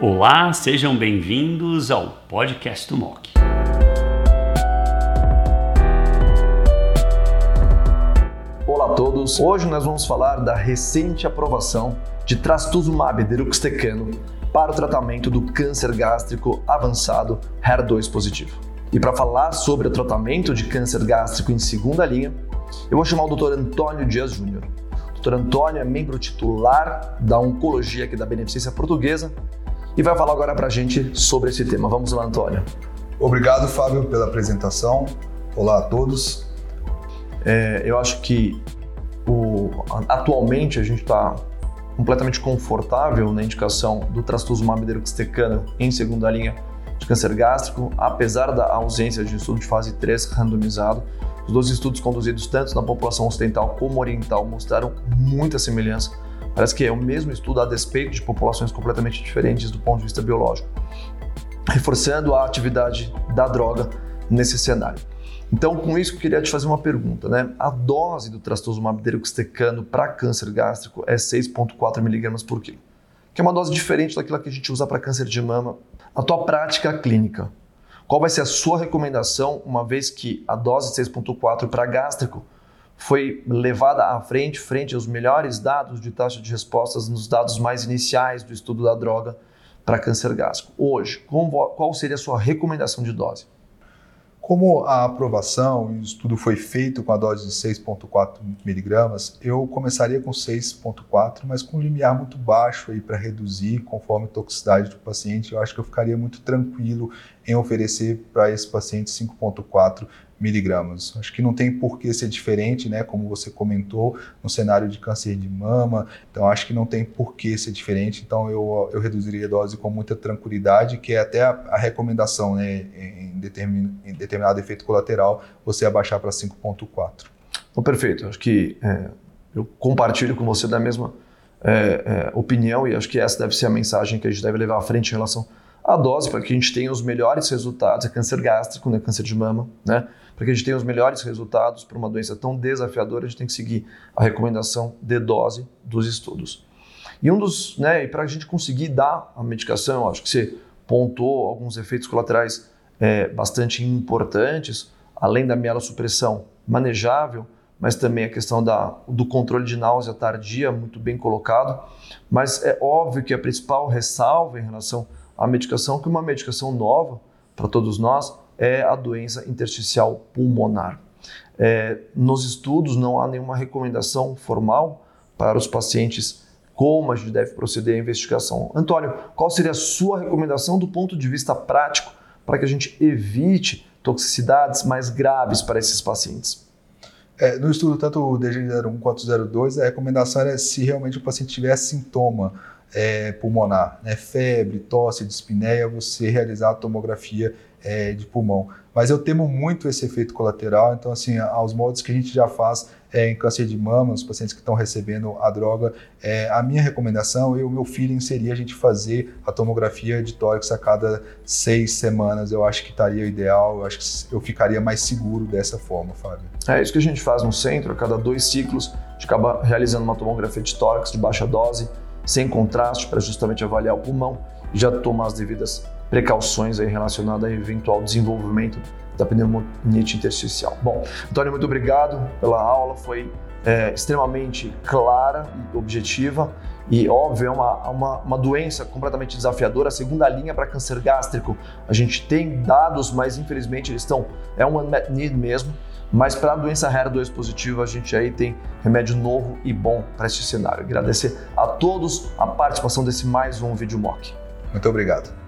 Olá, sejam bem-vindos ao podcast do MOC. Olá a todos, hoje nós vamos falar da recente aprovação de trastuzumab deruxtecano para o tratamento do câncer gástrico avançado HER2 positivo. E para falar sobre o tratamento de câncer gástrico em segunda linha, eu vou chamar o Dr. Antônio Dias Júnior. Dr. Antônio é membro titular da Oncologia aqui da Beneficência Portuguesa e vai falar agora para a gente sobre esse tema. Vamos lá, Antônio. Obrigado, Fábio, pela apresentação. Olá a todos. É, eu acho que o, atualmente a gente está completamente confortável na indicação do trastuzumab deruxtecano em segunda linha de câncer gástrico, apesar da ausência de estudo de fase 3 randomizado. Os dois estudos conduzidos tanto na população ocidental como oriental mostraram muita semelhança. Parece que é o mesmo estudo a despeito de populações completamente diferentes do ponto de vista biológico, reforçando a atividade da droga nesse cenário. Então, com isso, eu queria te fazer uma pergunta, né? A dose do trastuzumab deruxtecano para câncer gástrico é 6,4 mg por quilo, que é uma dose diferente daquela que a gente usa para câncer de mama. A tua prática clínica, qual vai ser a sua recomendação, uma vez que a dose de 6,4 para gástrico foi levada à frente, frente aos melhores dados de taxa de respostas nos dados mais iniciais do estudo da droga para câncer gástrico. Hoje, qual seria a sua recomendação de dose? Como a aprovação e o estudo foi feito com a dose de 6,4 miligramas, eu começaria com 6,4, mas com um limiar muito baixo aí para reduzir conforme a toxicidade do paciente. Eu acho que eu ficaria muito tranquilo em oferecer para esse paciente 5,4 miligramas. Acho que não tem por que ser diferente, né? Como você comentou, no cenário de câncer de mama. Então, acho que não tem por que ser diferente. Então, eu, eu reduziria a dose com muita tranquilidade, que é até a, a recomendação, né? Em, determin, em, determinado efeito colateral, você abaixar para 5,4. Oh, perfeito. Acho que é, eu compartilho com você da mesma é, é, opinião e acho que essa deve ser a mensagem que a gente deve levar à frente em relação à dose para que a gente tenha os melhores resultados. É câncer gástrico, né? Câncer de mama, né? para que a gente tenha os melhores resultados para uma doença tão desafiadora, a gente tem que seguir a recomendação de dose dos estudos. E um dos, né, e para a gente conseguir dar a medicação, acho que você pontuou alguns efeitos colaterais é, bastante importantes, além da mielossupressão manejável, mas também a questão da, do controle de náusea tardia, muito bem colocado. Mas é óbvio que a principal ressalva em relação à medicação, que uma medicação nova para todos nós, é a doença intersticial pulmonar. É, nos estudos não há nenhuma recomendação formal para os pacientes como a gente deve proceder à investigação. Antônio, qual seria a sua recomendação do ponto de vista prático para que a gente evite toxicidades mais graves para esses pacientes? É, no estudo, tanto o DG01 quanto o 02, a recomendação era se realmente o paciente tiver sintoma é, pulmonar, né, febre, tosse, dispneia, você realizar a tomografia é, de pulmão. Mas eu temo muito esse efeito colateral, então, assim, aos modos que a gente já faz é, em câncer de mama, os pacientes que estão recebendo a droga, é, a minha recomendação e o meu feeling seria a gente fazer a tomografia de tórax a cada seis semanas. Eu acho que estaria ideal, eu acho que eu ficaria mais seguro dessa forma, Fábio. É isso que a gente faz no centro, a cada dois ciclos, a gente acaba realizando uma tomografia de tórax de baixa dose, sem contraste, para justamente avaliar o pulmão e já tomar as devidas precauções aí relacionadas a eventual desenvolvimento da pneumonite intersticial. Bom, Antônio, muito obrigado pela aula, foi é, extremamente clara e objetiva e óbvio é uma, uma, uma, doença completamente desafiadora. A segunda linha para câncer gástrico, a gente tem dados, mas infelizmente eles estão é um unmet need mesmo. Mas para a doença HER2 positiva, a gente aí tem remédio novo e bom para este cenário. Agradecer a todos a participação desse mais um vídeo mock. Muito obrigado.